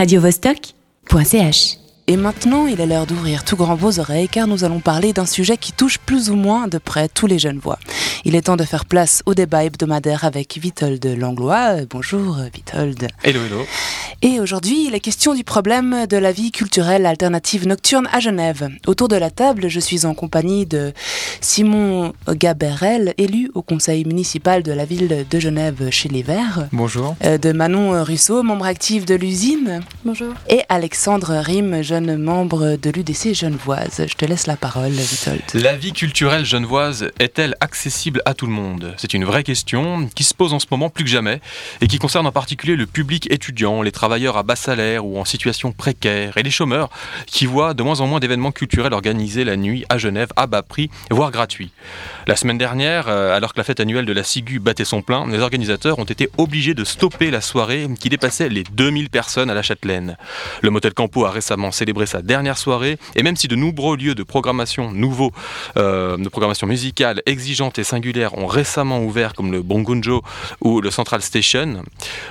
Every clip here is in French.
radiovostok.ch. Et maintenant, il est l'heure d'ouvrir tout grand vos oreilles car nous allons parler d'un sujet qui touche plus ou moins de près tous les jeunes voix. Il est temps de faire place au débat hebdomadaire avec Vitold Langlois. Euh, Bonjour Vitold. Hello, hello. Et aujourd'hui, il est question du problème de la vie culturelle alternative nocturne à Genève. Autour de la table, je suis en compagnie de Simon Gaberel, élu au conseil municipal de la ville de Genève chez les Verts. Bonjour. Euh, de Manon Russo, membre actif de l'usine. Bonjour. Et Alexandre Rime, jeune membre de l'UDC Genevoise. Je te laisse la parole, Vitold. La vie culturelle genevoise est-elle accessible à tout le monde? C'est une vraie question qui se pose en ce moment plus que jamais et qui concerne en particulier le public étudiant, les travailleurs à bas salaire ou en situation précaire et les chômeurs qui voient de moins en moins d'événements culturels organisés la nuit à Genève à bas prix, voire gratuits. La semaine dernière, euh, alors que la fête annuelle de la SIGU battait son plein, les organisateurs ont été obligés de stopper la soirée qui dépassait les 2000 personnes à la Châtelaine. Le Motel Campo a récemment célébré sa dernière soirée et même si de nombreux lieux de programmation nouveaux, euh, de programmation musicale exigeante et singulière ont récemment ouvert comme le Bongunjo ou le Central Station,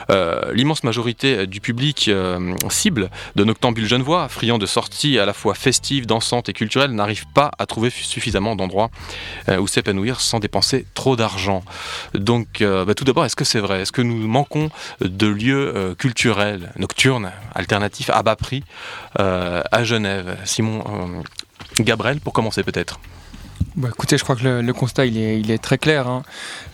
euh, l'immense majorité du public euh, cible de Noctambule Genevois, friand de sorties à la fois festives, dansantes et culturelles, n'arrive pas à trouver suffisamment d'endroits où s'épanouir sans dépenser trop d'argent. Donc, bah, tout d'abord, est-ce que c'est vrai? Est-ce que nous manquons de lieux culturels, nocturnes, alternatifs, à bas prix à Genève Simon euh, Gabriel, pour commencer peut-être. Bah, écoutez, je crois que le, le constat il est, il est très clair. hein.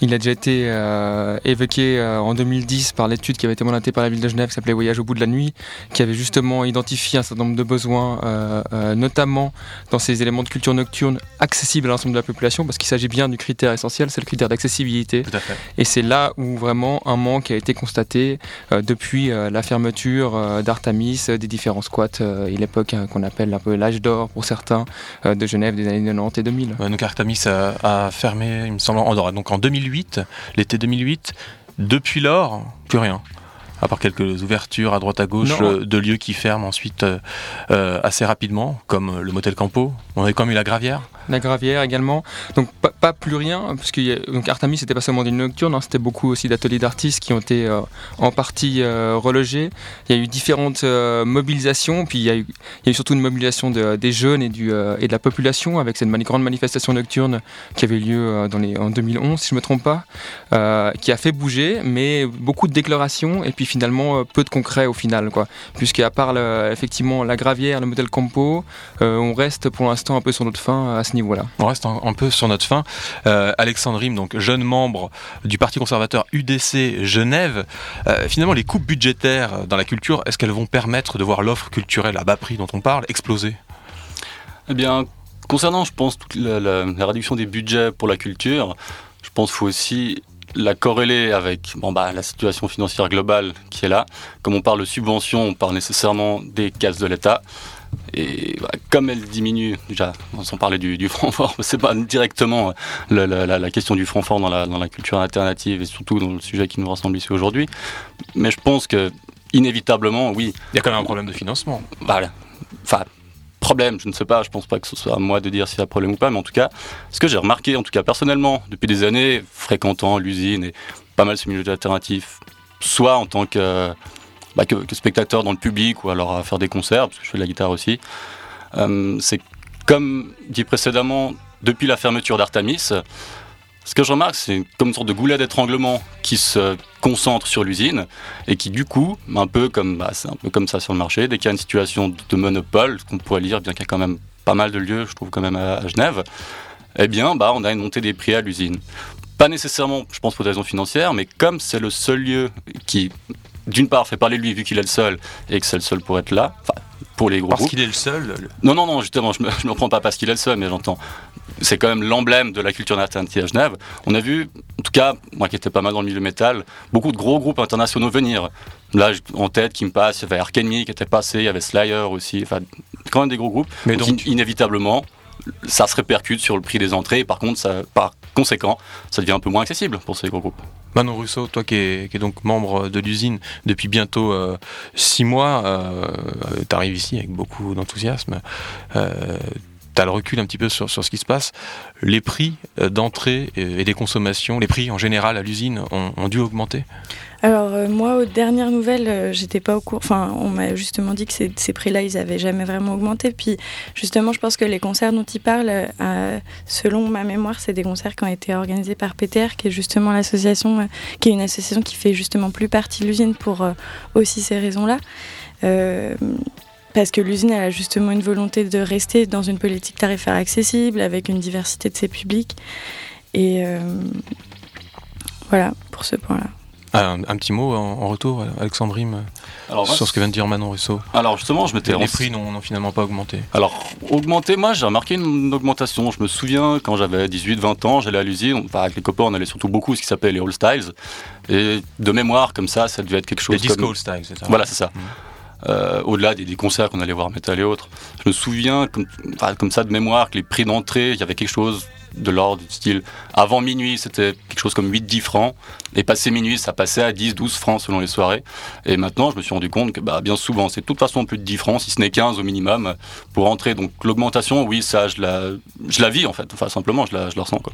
Il a déjà été euh, évoqué euh, en 2010 par l'étude qui avait été mandatée par la ville de Genève, qui s'appelait Voyage au bout de la nuit, qui avait justement identifié un certain nombre de besoins, euh, euh, notamment dans ces éléments de culture nocturne accessibles à l'ensemble de la population, parce qu'il s'agit bien du critère essentiel, c'est le critère d'accessibilité. Tout à fait. Et c'est là où vraiment un manque a été constaté euh, depuis euh, la fermeture d'Artamis, des différents squats euh, et l'époque hein, qu'on appelle un peu l'âge d'or pour certains euh, de Genève des années 90 et 2000. Euh, donc Artemis a, a fermé, il me semble, en, donc en 2008, l'été 2008. Depuis lors, plus rien. À part quelques ouvertures à droite à gauche Non. euh, de lieux qui ferment ensuite euh, euh, assez rapidement, comme le Motel Campo. On avait quand même eu la Gravière. La Gravière également. Donc pas, plus rien, parce que donc Artemis c'était pas seulement des nocturnes, hein, c'était beaucoup aussi d'ateliers d'artistes qui ont été euh, en partie euh, relogés. Il y a eu différentes euh, mobilisations, puis il y, a eu, surtout une mobilisation de- des jeunes et, de la population avec cette grande manifestation nocturne qui avait lieu en 2011, si je me trompe pas, qui a fait bouger, mais beaucoup de déclarations et puis finalement peu de concret au final, quoi. Puisqu'à part effectivement la Gravière, le modèle Campo, on reste pour l'instant un peu sur notre fin à niveau-là. On reste un, un peu sur notre fin. Euh, Alexandre Rime, donc jeune membre du Parti conservateur UDC Genève. Euh, finalement, les coupes budgétaires dans la culture, est-ce qu'elles vont permettre de voir l'offre culturelle à bas prix dont on parle exploser? Eh bien, concernant, je pense, toute la, la- la réduction des budgets pour la culture, je pense qu'il faut aussi la corréler avec bon, bah, la situation financière globale qui est là. Comme on parle de subventions, on parle nécessairement des caisses de l'État. Et bah, comme elle diminue, déjà, sans parler du, du franc fort, c'est pas directement la, la- la- la question du franc fort dans la, dans la culture alternative et surtout dans le sujet qui nous rassemble ici aujourd'hui. Mais je pense que, inévitablement, oui, Il y a quand même un problème de financement. voilà. Enfin, problème, je ne sais pas, je pense pas que ce soit à moi de dire s'il y a problème ou pas, mais en tout cas, ce que j'ai remarqué, en tout cas personnellement, depuis des années, fréquentant l'usine et pas mal ce milieu alternatif, soit en tant que, bah, que, que spectateur dans le public ou alors à faire des concerts, parce que je fais de la guitare aussi, euh, c'est comme dit précédemment, depuis la fermeture d'Artamis, ce que je remarque, c'est comme une sorte de goulet d'étranglement qui se concentre sur l'usine et qui, du coup, un peu comme bah, c'est un peu comme ça sur le marché, dès qu'il y a une situation de monopole, qu'on pourrait lire, bien qu'il y a quand même pas mal de lieux, je trouve quand même à, à Genève, eh bien, bah, on a une montée des prix à l'usine. Pas nécessairement, je pense, pour des raisons financières, mais comme c'est le seul lieu qui, d'une part, fait parler de lui vu qu'il est le seul et que c'est le seul pour être là, enfin, pour les gros Parce qu'il est le seul. le- Non, non, non, justement, je me, je me reprends pas parce qu'il est le seul, mais j'entends. C'est quand même l'emblème de la culture alternative à Genève. On a vu, en tout cas, moi qui étais pas mal dans le milieu métal, beaucoup de gros groupes internationaux venir. Là, en tête, qui me passe, il y avait Arkenemy qui était passé, il y avait Slayer aussi, enfin, quand même des gros groupes. Mais donc, donc- in- inévitablement, ça se répercute sur le prix des entrées, et par contre, par conséquent, ça devient un peu moins accessible pour ces gros groupes. Manon Rousseau, toi qui es, donc membre de l'usine depuis bientôt euh, six mois, euh, tu arrives ici avec beaucoup d'enthousiasme. Euh, tu as le recul un petit peu sur, ce qui se passe. Les prix euh, d'entrée et des consommations, les prix en général à l'usine ont dû augmenter? Alors euh, moi, aux dernières nouvelles, euh, j'étais pas au cours. Enfin, on m'a justement dit que ces, prix-là, ils avaient jamais vraiment augmenté. Puis justement, je pense que les concerts dont ils parlent, euh, selon ma mémoire, c'est des concerts qui ont été organisés par PTR, qui est justement l'association, euh, qui est une association qui fait justement plus partie de l'usine pour aussi ces raisons-là. Parce que l'usine a justement une volonté de rester dans une politique tarifaire accessible, avec une diversité de ses publics. Et voilà pour ce point-là. Ah, un, un petit mot en, en retour, Alors, moi, sur ce que vient de dire Manon Russo. alors justement, je m'étais Les rense- prix n'ont finalement pas augmenté. Alors, augmenter, moi j'ai remarqué une augmentation. Je me souviens quand j'avais 18-20 ans, j'allais à l'usine, enfin, avec les copains on allait surtout beaucoup ce qui s'appelait les All Styles. Et de mémoire, comme ça, ça devait être quelque chose Les disco comme... old style, c'est ça Voilà, c'est ça. Mhm. Euh, Au-delà des, des concerts qu'on allait voir métal et autres. Je me souviens, comme, enfin, comme ça de mémoire, que les prix d'entrée, il y avait quelque chose de l'ordre du style. Avant minuit, c'était quelque chose comme 8-10 francs. Et passé minuit, ça passait à 10-12 francs selon les soirées. Et maintenant, je me suis rendu compte que bah, bien souvent, c'est de toute façon plus de 10 francs, si ce n'est 15 au minimum, pour entrer. Donc l'augmentation, oui, ça, je la, je la vis en fait. Enfin, simplement, je la, je la ressens. Quoi.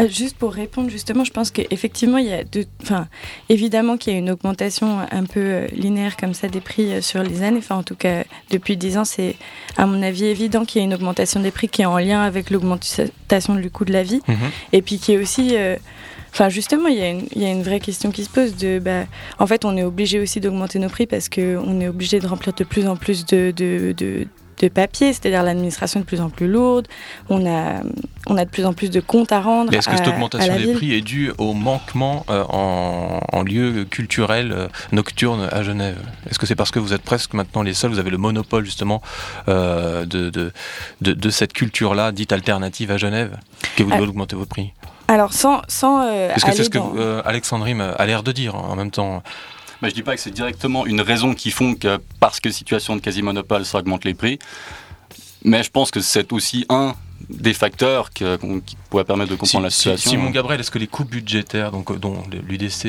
Euh, Juste pour répondre, justement, je pense qu'effectivement, il y a enfin, évidemment qu'il y a une augmentation un peu euh, linéaire comme ça des prix euh, sur les années. Enfin, en tout cas, depuis 10 ans, c'est à mon avis évident qu'il y a une augmentation des prix qui est en lien avec l'augmentation du coût de la vie. Mhm. Et puis qui est aussi. euh, Enfin, justement, il y, a une- il y a une vraie question qui se pose de, bah, en fait, on est obligé aussi d'augmenter nos prix parce qu'on est obligé de remplir de plus en plus de, de, de, de papier, c'est-à-dire l'administration est de plus en plus lourde, on a, on a de plus en plus de comptes à rendre. Est-ce que cette augmentation des ville. prix est due au manquement euh, en, en lieux culturels euh, nocturnes à Genève? Est-ce que c'est parce que vous êtes presque maintenant les seuls, vous avez le monopole justement euh, de, de, de, de cette culture-là, dite alternative à Genève, que vous devez augmenter vos prix? Alors, sans, sans Parce que c'est ce que dans- Alexandrine a l'air de dire en même temps. Mais je dis pas que c'est directement une raison qui font que parce que situation de quasi-monopole, ça augmente les prix. Mais je pense que c'est aussi un des facteurs que- qui pourrait permettre de comprendre la Si- si- situation. Simon Gabriel, est-ce que les coupes budgétaires donc, euh, dont l'UDC,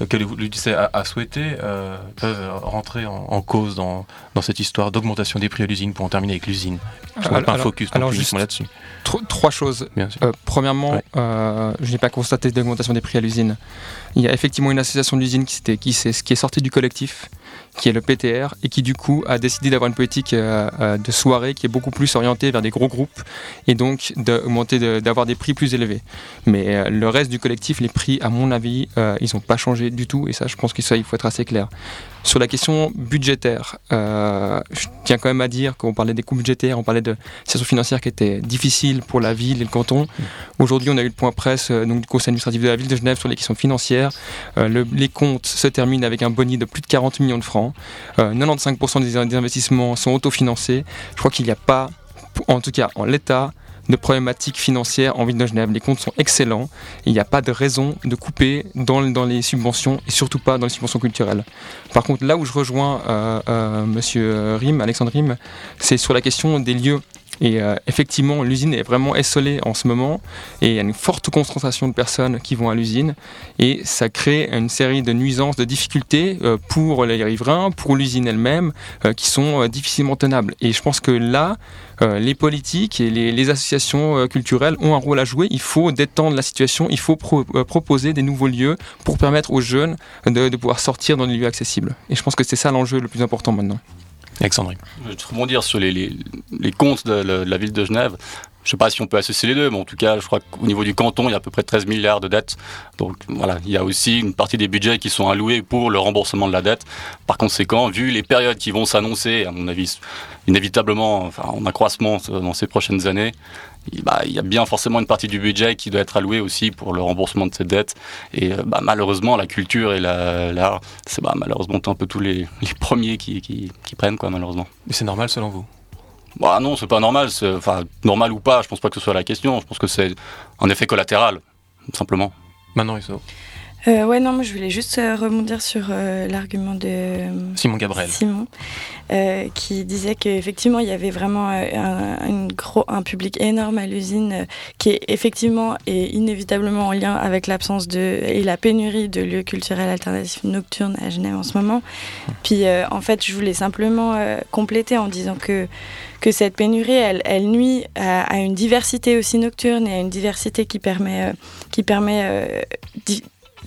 euh, que l'UDC a, a souhaité euh, peuvent rentrer en, en cause dans, dans cette histoire d'augmentation des prix à l'usine pour en terminer avec l'usine? Parce qu'on n'a pas un focus alors juste- là-dessus. Tro- Trois choses. Bien sûr. Euh, premièrement, Ouais. euh, je n'ai pas constaté d'augmentation des prix à l'usine. Il y a effectivement une association d'usine qui, qui, s'est- qui est sortie du collectif, qui est le PTR, et qui du coup a décidé d'avoir une politique euh, euh, de soirée qui est beaucoup plus orientée vers des gros groupes, et donc d'avoir des prix plus élevés. Mais euh, le reste du collectif, les prix, à mon avis, ils n'ont pas changé du tout, et ça, je pense que ça, il faut être assez clair. Sur la question budgétaire, je tiens quand même à dire qu'on parlait des coûts budgétaires, on parlait de situation financière qui était difficile pour la ville et le canton. Aujourd'hui, on a eu le point presse donc, du conseil administratif de la ville de Genève sur les questions financières. Le- les comptes se terminent avec un boni de plus de 40 millions francs. Euh, 95% des, des investissements sont autofinancés. Je crois qu'il n'y a pas, en tout cas en l'état, de problématiques financières en ville de Genève. Les comptes sont excellents. Il n'y a pas de raison de couper dans, dans les subventions et surtout pas dans les subventions culturelles. Par contre, là où je rejoins euh, euh, Monsieur Rim, Alexandre Rim, c'est sur la question des lieux. Et euh, effectivement, l'usine est vraiment essolée en ce moment et il y a une forte concentration de personnes qui vont à l'usine et ça crée une série de nuisances, de difficultés euh, pour les riverains, pour l'usine elle-même, euh, qui sont difficilement tenables. Et je pense que là, les politiques et les, associations culturelles ont un rôle à jouer. Il faut détendre la situation, il faut pro- proposer des nouveaux lieux pour permettre aux jeunes de, de pouvoir sortir dans des lieux accessibles. Et je pense que c'est ça l'enjeu le plus important maintenant. Alexandrine. Je vais rebondir sur les, les, les comptes de la ville de Genève. Je ne sais pas si on peut associer les deux, mais en tout cas, je crois qu'au niveau du canton, il y a à peu près 13 milliards de dettes. Donc voilà, il y a aussi une partie des budgets qui sont alloués pour le remboursement de la dette. Par conséquent, vu les périodes qui vont s'annoncer, à mon avis, inévitablement, enfin, en accroissement dans ces prochaines années, il bah, il y a bien forcément une partie du budget qui doit être allouée aussi pour le remboursement de cette dette. Et euh, bah, malheureusement, la culture et la- l'art, c'est bah, malheureusement un peu tous les, premiers qui, qui, qui prennent, quoi, malheureusement. Mais c'est normal selon vous? Bah non, c'est pas normal. Enfin, normal ou pas, je pense pas que ce soit la question. Je pense que c'est un effet collatéral, simplement. Manon Russo. Euh, ouais, non, moi je voulais juste euh, rebondir sur euh, l'argument de euh, Simon Gabriel. Simon, qui disait qu'effectivement il y avait vraiment un, une gros, un public énorme à l'usine qui est effectivement et inévitablement en lien avec l'absence de et la pénurie de lieux culturels alternatifs nocturnes à Genève en ce moment. Puis en fait, je voulais simplement compléter en disant que que cette pénurie, elle, elle nuit à, à une diversité aussi nocturne et à une diversité qui permet, qui permet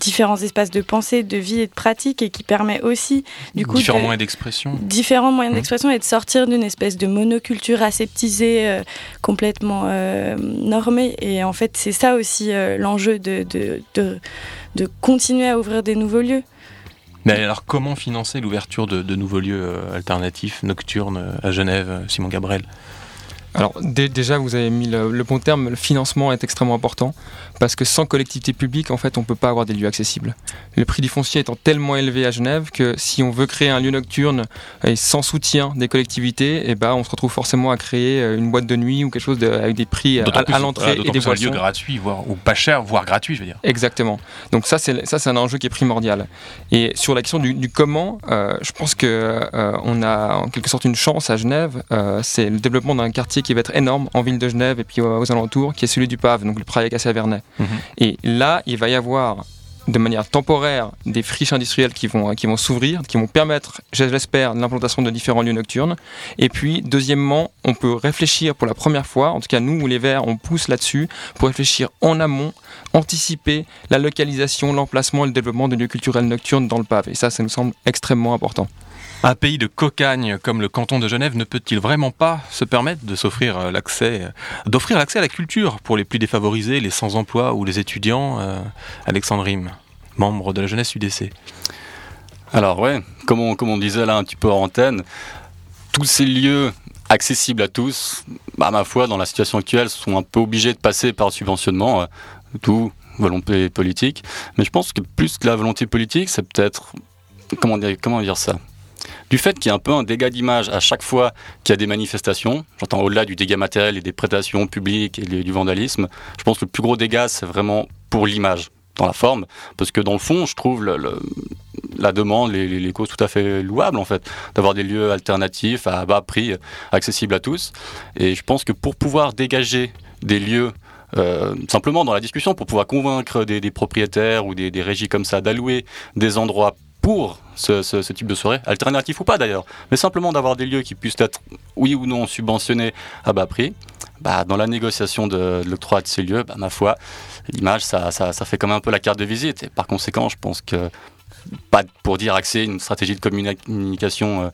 différents espaces de pensée, de vie et de pratique et qui permet aussi du coup différents de- moyens d'expression. différents moyens d'expression et de sortir d'une espèce de monoculture aseptisée euh, complètement euh, normée. Et en fait, c'est ça aussi euh, l'enjeu de, de, de, de continuer à ouvrir des nouveaux lieux. Mais alors, comment financer l'ouverture de, de nouveaux lieux alternatifs, nocturnes, à Genève, Simon Gabriel? Alors dé- déjà, vous avez mis le, le bon terme, le financement est extrêmement important parce que sans collectivité publique, en fait, on peut pas avoir des lieux accessibles. Le prix du foncier étant tellement élevé à Genève que si on veut créer un lieu nocturne et sans soutien des collectivités, eh ben, on se retrouve forcément à créer euh, une boîte de nuit ou quelque chose de- avec des prix euh, à, l'entrée et des plus un lieu boissons. gratuit, voire, ou pas cher, voire gratuit, je veux dire. Exactement. Donc ça, c'est ça, c'est un enjeu qui est primordial. Et sur la question du, du comment, euh, je pense que euh, on a en quelque sorte une chance à Genève. euh, c'est le développement d'un quartier qui va être énorme en ville de Genève et puis aux alentours, qui est celui du Pave, donc le Praille à Vernet. Mhm. Et là, il va y avoir de manière temporaire des friches industrielles qui vont, qui vont s'ouvrir, qui vont permettre, je l'espère, l'implantation de différents lieux nocturnes. Et puis, deuxièmement, on peut réfléchir pour la première fois, en tout cas nous, les Verts, on pousse là-dessus, pour réfléchir en amont, anticiper la localisation, l'emplacement et le développement de lieux culturels nocturnes dans le PAV. Et ça, ça nous semble extrêmement important. Un pays de cocagne comme le canton de Genève ne peut-il vraiment pas se permettre de s'offrir euh, euh, d'offrir l'accès à la culture pour les plus défavorisés, les sans-emploi ou les étudiants euh, Alexandre Rim, membre de la jeunesse UDC. Alors ouais, comme on, disait là un petit peu en antenne, tous ces lieux accessibles à tous, à ma foi, dans la situation actuelle, sont un peu obligés de passer par subventionnement, euh, tout volonté politique. Mais je pense que plus que la volonté politique, c'est peut-être comment dire ça? Du fait qu'il y a un peu un dégât d'image à chaque fois qu'il y a des manifestations, j'entends au-delà du dégât matériel et des prédations publiques et du vandalisme, je pense que le plus gros dégât, c'est vraiment pour l'image, dans la forme, parce que dans le fond, je trouve la demande, les, les- causes tout à fait louables, en fait, d'avoir des lieux alternatifs à bas prix, accessibles à tous. Et je pense que pour pouvoir dégager des lieux euh, simplement dans la discussion, pour pouvoir convaincre des, des propriétaires ou des, des régies comme ça d'allouer des endroits pour ce, ce- ce type de soirée, alternatif ou pas d'ailleurs, mais simplement d'avoir des lieux qui puissent être, oui ou non, subventionnés à bas prix, bah, dans la négociation de, de l'octroi de ces lieux, bah, ma foi, l'image, ça, ça, ça fait quand même un peu la carte de visite. Et par conséquent, je pense que, pas pour dire axer une stratégie de communication euh,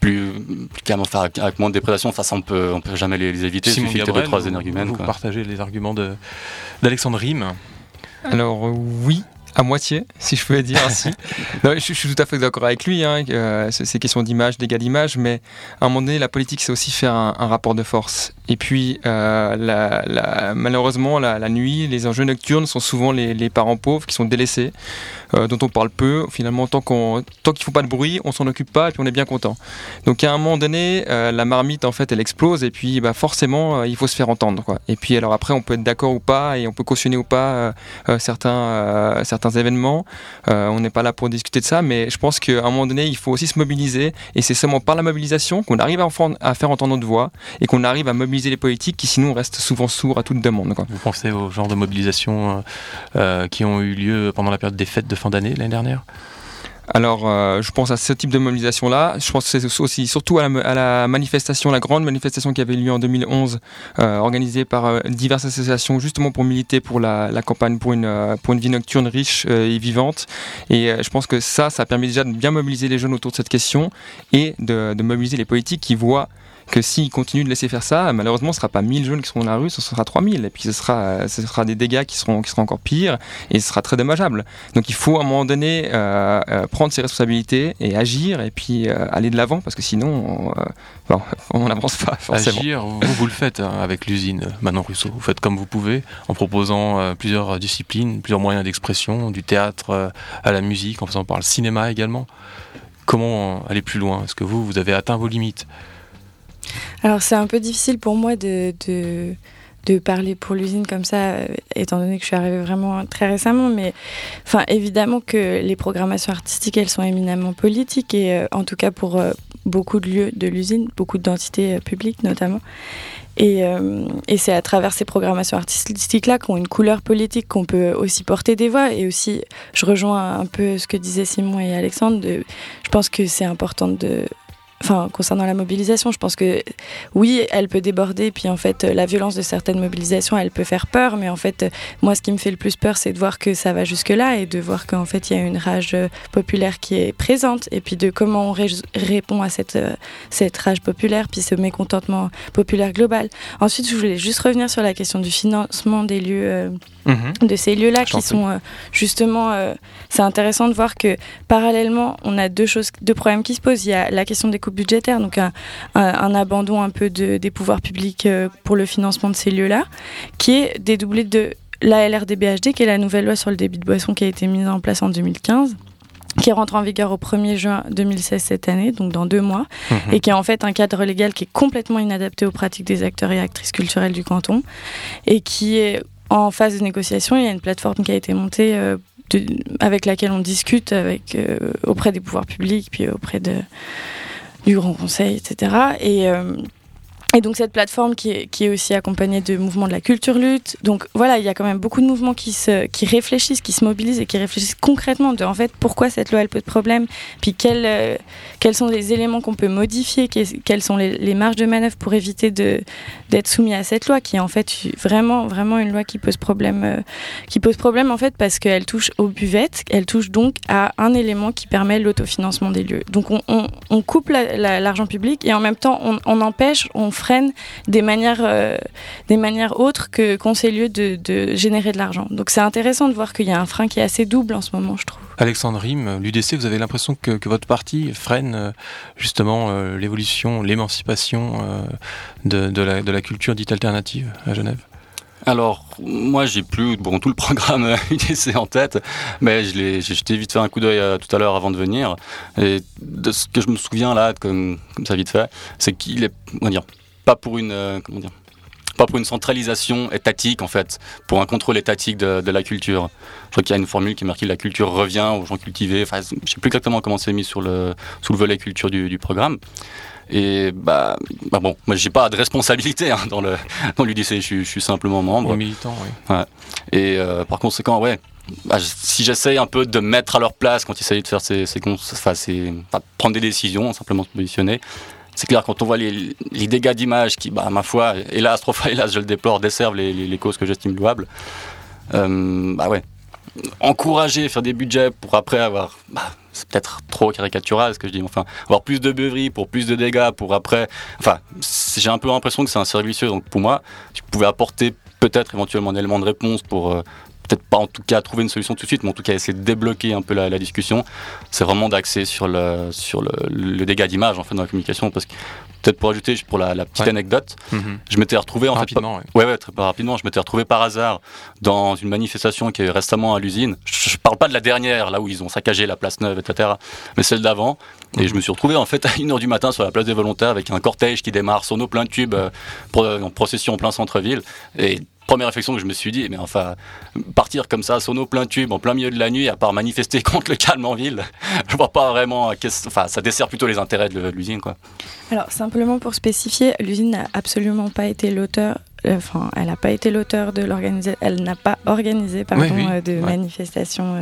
plus, plus calme, enfin, avec- moins de déprédation, enfin, ça, on peut, on peut jamais les, les éviter, il suffit de trois énergumènes. vous quoi. partagez les arguments d'Alexandre Rim. Alors oui, à moitié, si je pouvais dire ainsi. Non, je, je suis tout à fait d'accord avec lui, hein, euh, c'est c'est question d'image, dégâts d'image, mais à un moment donné, la politique, c'est aussi faire un, un rapport de force. Et puis, euh, la- la- malheureusement, la, la nuit, les enjeux nocturnes sont souvent les, les parents pauvres qui sont délaissés, euh, dont on parle peu. Finalement, tant qu'on, tant qu'ils font pas de bruit, on s'en occupe pas et puis on est bien content. Donc, à un moment donné, euh, la marmite, en fait, elle explose et puis, bah, forcément, il faut se faire entendre, quoi. Et puis, alors après, on peut être d'accord ou pas et on peut cautionner ou pas certains, euh, événements. Euh, on n'est pas là pour discuter de ça, mais je pense qu'à un moment donné, il faut aussi se mobiliser. Et c'est seulement par la mobilisation qu'on arrive à, à faire entendre notre voix et qu'on arrive à mobiliser les politiques qui sinon restent souvent sourds à toute demande. Vous pensez au genre de mobilisation euh, euh, qui ont eu lieu pendant la période des fêtes de fin d'année l'année dernière? Alors, euh, je pense à ce type de mobilisation-là. Je pense aussi surtout à la, manifestation, la grande manifestation qui avait lieu en 2011, euh, organisée par euh, diverses associations, justement pour militer pour la, campagne pour une, pour une vie nocturne riche et vivante. Et je pense que ça, ça a permis déjà de bien mobiliser les jeunes autour de cette question et de mobiliser les politiques qui voient que s'ils continuent de laisser faire ça, malheureusement, ce ne sera pas 1000 jeunes qui seront dans la rue, ce sera 3000. Et puis ce sera, ce sera des dégâts qui seront, qui seront encore pires et ce sera très dommageable. Donc il faut à un moment donné euh, euh, prendre ses responsabilités et agir et puis euh, aller de l'avant parce que sinon on, n'avance pas forcément. Agir, vous, vous le faites hein, avec l'usine Manon Russo. Vous faites comme vous pouvez en proposant plusieurs disciplines, plusieurs moyens d'expression, du théâtre à la musique, en faisant par le cinéma également. Comment aller plus loin? Est-ce que vous, vous avez atteint vos limites? Alors c'est un peu difficile pour moi de, de, parler pour l'usine comme ça, euh, étant donné que je suis arrivée vraiment très récemment. Mais enfin, évidemment que les programmations artistiques, elles sont éminemment politiques, et euh, en tout cas pour euh, beaucoup de lieux de l'usine, beaucoup d'entités publiques notamment. Et, c'est à travers ces programmations artistiques-là qui ont une couleur politique qu'on peut aussi porter des voix. Et aussi, je rejoins un peu ce que disaient Simon et Alexandre. Je pense que c'est important de enfin concernant la mobilisation, je pense que oui, elle peut déborder, puis en fait la violence de certaines mobilisations, elle peut faire peur, mais en fait moi ce qui me fait le plus peur, c'est de voir que ça va jusque là et de voir qu'en fait il y a une rage populaire qui est présente, et puis de comment on répond à cette cette rage populaire, puis ce mécontentement populaire global. Ensuite, je voulais juste revenir sur la question du financement des lieux. Mhm. de ces lieux-là qui sont justement, c'est intéressant de voir que parallèlement, on a deux choses, deux problèmes qui se posent. Il y a la question des budgétaire, donc un, abandon un peu des pouvoirs publics euh, pour le financement de ces lieux-là, qui est dédoublé de la LRDBHD, qui est la nouvelle loi sur le débit de boisson qui a été mise en place en 2015 qui rentre en vigueur au 1er juin 2016 cette année, donc dans deux mois, mhm. et qui est en fait un cadre légal qui est complètement inadapté aux pratiques des acteurs et actrices culturelles du canton, et qui est en phase de négociation. Il y a une plateforme qui a été montée euh, avec laquelle on discute avec, euh, auprès des pouvoirs publics, puis auprès de, du Grand Conseil, etc. Et, et donc cette plateforme qui est, aussi accompagnée de mouvements de la culture lutte. Donc voilà, il y a quand même beaucoup de mouvements qui, se, qui réfléchissent, qui se mobilisent et qui réfléchissent concrètement de en fait pourquoi cette loi elle pose problème, puis quels, euh, quels sont les éléments qu'on peut modifier, quelles sont les, marges de manœuvre pour éviter d'être soumis à cette loi qui est en fait vraiment vraiment une loi qui pose problème, euh, qui pose problème en fait parce qu'elle touche aux buvettes, elle touche donc à un élément qui permet l'autofinancement des lieux. Donc on, coupe l'argent public et en même temps on, on empêche, on freine des manières, euh, des manières autres que qu'ont ces lieux de, générer de l'argent. Donc c'est intéressant de voir qu'il y a un frein qui est assez double en ce moment, je trouve. Alexandre Rim, l'UDC, vous avez l'impression que, votre parti freine euh, justement euh, l'évolution, l'émancipation de, de, la, de la culture dite alternative à Genève? Alors, moi, j'ai plus bon, tout le programme UDC en tête, mais je l'ai, j'ai vite fait un coup d'œil tout à l'heure avant de venir. Et de ce que je me souviens là, comme, comme ça vite fait, c'est qu'il est, on va dire, pas pour une euh, comment dire pas pour une centralisation étatique en fait, pour un contrôle étatique de, de la culture. Je crois qu'il y a une formule qui marque la culture revient aux gens cultivés. Enfin, je sais plus exactement comment c'est mis sur le sous le volet culture du, du programme. Et bah, bah, bon, moi j'ai pas de responsabilité hein, dans le dans l'UDC, je, je, suis simplement membre. militant, oui. Ouais. Et euh, par conséquent, ouais, bah, si j'essaye un peu de mettre à leur place quand ils essayent de faire ces, ces, enfin, ces enfin, prendre des décisions, simplement se positionner, c'est clair, quand on voit les, dégâts d'image qui, bah, ma foi, hélas, trop fois, hélas, je le déplore, desservent les, causes que j'estime louables, euh, bah ouais. Encourager, faire des budgets pour après avoir, bah, c'est peut-être trop caricatural ce que je dis, enfin, avoir plus de beuveries pour plus de dégâts pour après, enfin, j'ai un peu l'impression que c'est un servicieux, donc pour moi, tu pouvais apporter peut-être éventuellement un élément de réponse pour euh, peut-être pas en tout cas trouver une solution tout de suite, mais en tout cas essayer de débloquer un peu la, discussion, c'est vraiment d'axer sur le, sur le, dégât d'image en fait dans la communication. Parce que peut-être pour ajouter pour la, petite anecdote, mhm. je m'étais retrouvé en rapidement, fait, ouais. ouais, très rapidement, je m'étais retrouvé par hasard dans une manifestation qui est récemment à l'usine. Je, ne parle pas de la dernière, là où ils ont saccagé la place neuve, etc., mais celle d'avant. Et mhm. je me suis retrouvé en fait à 1h du matin sur la place des volontaires avec un cortège qui démarre sur nos plein tubes euh, en procession en plein centre-ville. Et première réflexion que je me suis dit, mais enfin, partir comme ça, sono plein tube, en plein milieu de la nuit, à part manifester contre le calme en ville, je vois pas vraiment. Enfin, ça dessert plutôt les intérêts de l'usine, quoi. Alors, simplement pour spécifier, l'usine n'a absolument pas été l'auteur. Euh, enfin, elle n'a pas été l'auteur de l'organisation. Elle n'a pas organisé, pardon, euh, de manifestations.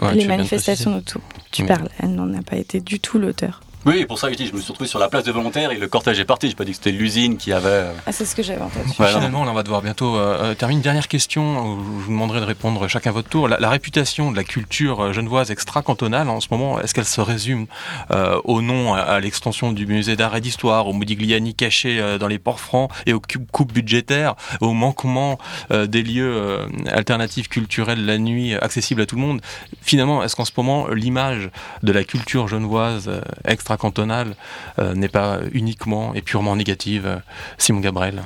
Euh, les manifestations dont tu, tu parles, elle n'en a pas été du tout l'auteur. Oui, pour ça, je me suis retrouvé sur la place de volontaires et le cortège est parti. J'ai pas dit que c'était l'usine qui avait. Euh, ah, c'est ce que j'avais en tête. Finalement, là, on va devoir bientôt euh, euh, terminer. Une dernière question. Je vous demanderai de répondre chacun à votre tour. La, réputation de la culture genevoise extra-cantonale en ce moment, est-ce qu'elle se résume au nom, à, l'extension du musée d'art et d'histoire, au Modigliani caché dans les ports francs et aux coupes budgétaires, au manquement des lieux alternatifs culturels la nuit accessibles à tout le monde? Finalement, est-ce qu'en ce moment, l'image de la culture genevoise extra cantonale euh, n'est pas uniquement et purement négative. Euh, Simon Gabriel.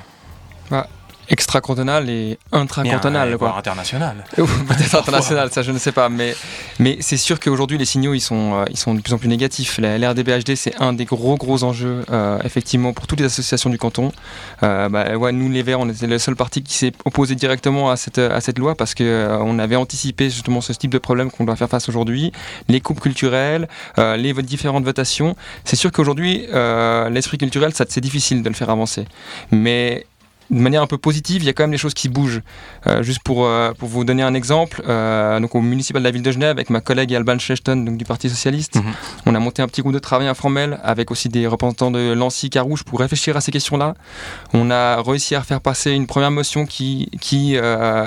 Bah, extra-cantonal et intracantonal. quoi. international. Peut-être international, ça je ne sais pas. Mais, mais c'est sûr qu'aujourd'hui les signaux ils sont, euh, ils sont de plus en plus négatifs. L'RDBHD c'est un des gros gros enjeux euh, effectivement pour toutes les associations du canton. Euh, bah, ouais, nous les Verts on était le seul parti qui s'est opposé directement à cette, à cette loi parce qu'on on avait anticipé justement ce type de problème qu'on doit faire face aujourd'hui. Les coupes culturelles, les différentes votations. C'est sûr qu'aujourd'hui l'esprit culturel c'est difficile de le faire avancer. Mais de manière un peu positive, il y a quand même des choses qui bougent. Euh, juste pour, euh, pour vous donner un exemple, euh, donc au municipal de la ville de Genève, avec ma collègue Alban Schlechton donc du Parti Socialiste, Mhm. on a monté un petit groupe de travail informel avec aussi des représentants de l'ANSI Carouge pour réfléchir à ces questions-là. On a réussi à faire passer une première motion qui, qui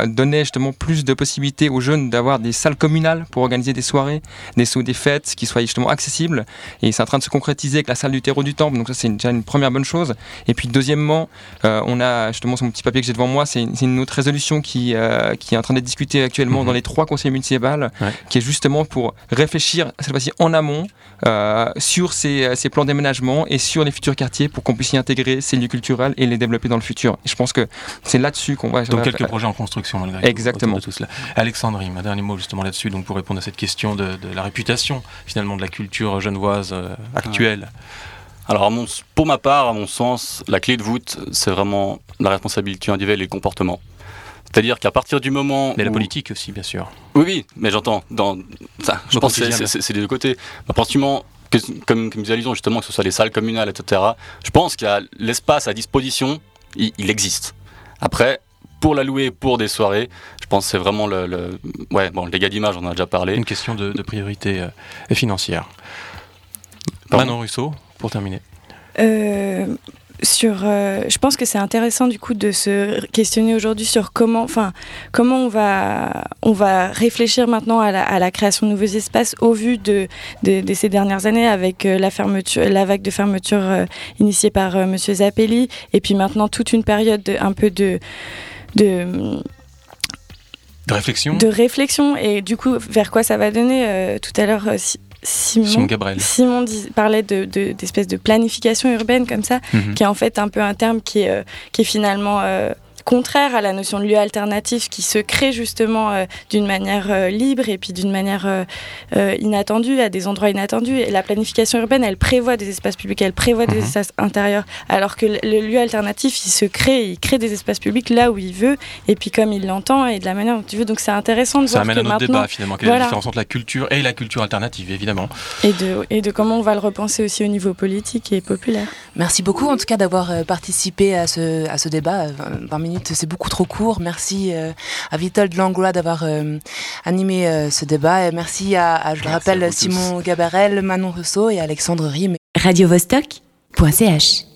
donnait justement plus de possibilités aux jeunes d'avoir des salles communales pour organiser des soirées, des, des fêtes qui soient justement accessibles. Et c'est en train de se concrétiser avec la salle du terreau du temple, donc ça c'est déjà une première bonne chose. Et puis deuxièmement, on a justement sur mon petit papier que j'ai devant moi, c'est une, autre résolution qui, euh, qui est en train d'être discutée actuellement Mhm. dans les trois conseils municipaux, Ouais. qui est justement pour réfléchir cette fois-ci en amont euh, sur ces, ces plans d'aménagement et sur les futurs quartiers pour qu'on puisse y intégrer ces lieux culturels et les développer dans le futur. Et je pense que c'est là-dessus qu'on va. Donc quelques projets en construction malgré tout, Exactement. tout cela. Alexandrine, un dernier mot justement là-dessus, donc pour répondre à cette question de, de la réputation finalement de la culture genevoise euh, actuelle. Alors, mon- pour ma part, à mon sens, la clé de voûte, c'est vraiment la responsabilité individuelle et le comportement. C'est-à-dire qu'à partir du moment Mais la politique aussi, bien sûr. Oui, oui, mais j'entends. Dans... Ça, je pense que c'est- des deux côtés. À partir du moment, que, comme, comme nous allions justement, que ce soit les salles communales, etc., je pense qu'il y a l'espace à disposition, il, il existe. Après, pour la louer pour des soirées, je pense que c'est vraiment le, le- Ouais, bon, le dégât d'image, on en a déjà parlé. Une question de, de priorité euh, financière. Pardon? Manon Russo, pour terminer. Euh, sur, euh, je pense que c'est intéressant du coup de se questionner aujourd'hui sur comment, enfin, comment on va, on va réfléchir maintenant à la, à la création de nouveaux espaces au vu de, de, de ces dernières années avec euh, la fermeture, la vague de fermeture euh, initiée par Monsieur Zappelli et puis maintenant toute une période de, un peu de de, De réflexion de réflexion et du coup vers quoi ça va donner euh, tout à l'heure Si- Simon, Simon Gabriel. Simon dis- parlait de, de- d'espèces de planification urbaine comme ça Mhm. qui est en fait un peu un terme qui est, euh, qui est finalement euh, contraire à la notion de lieu alternatif qui se crée justement euh, d'une manière euh, libre et puis d'une manière euh, inattendue à des endroits inattendus. Et la planification urbaine, elle prévoit des espaces publics, elle prévoit des Mhm. espaces intérieurs, alors que le, lieu alternatif, il se crée, il crée des espaces publics là où il veut et puis comme il l'entend et de la manière dont il veut. Donc c'est intéressant de Ça voir amène que à notre maintenant débat finalement. Quelle est voilà. la différence entre la culture et la culture alternative, évidemment. et de, et de comment on va le repenser aussi au niveau politique et populaire. Merci beaucoup en tout cas d'avoir participé à ce, à ce débat. Euh, 20 minutes, c'est beaucoup trop court. Merci euh, à Vitold Langlois d'avoir euh, animé euh, ce débat. Et merci à, à, je le Merci rappelle, tous. Simon Gabarel, Manon Rousseau et Alexandre Rime. radiovostok.ch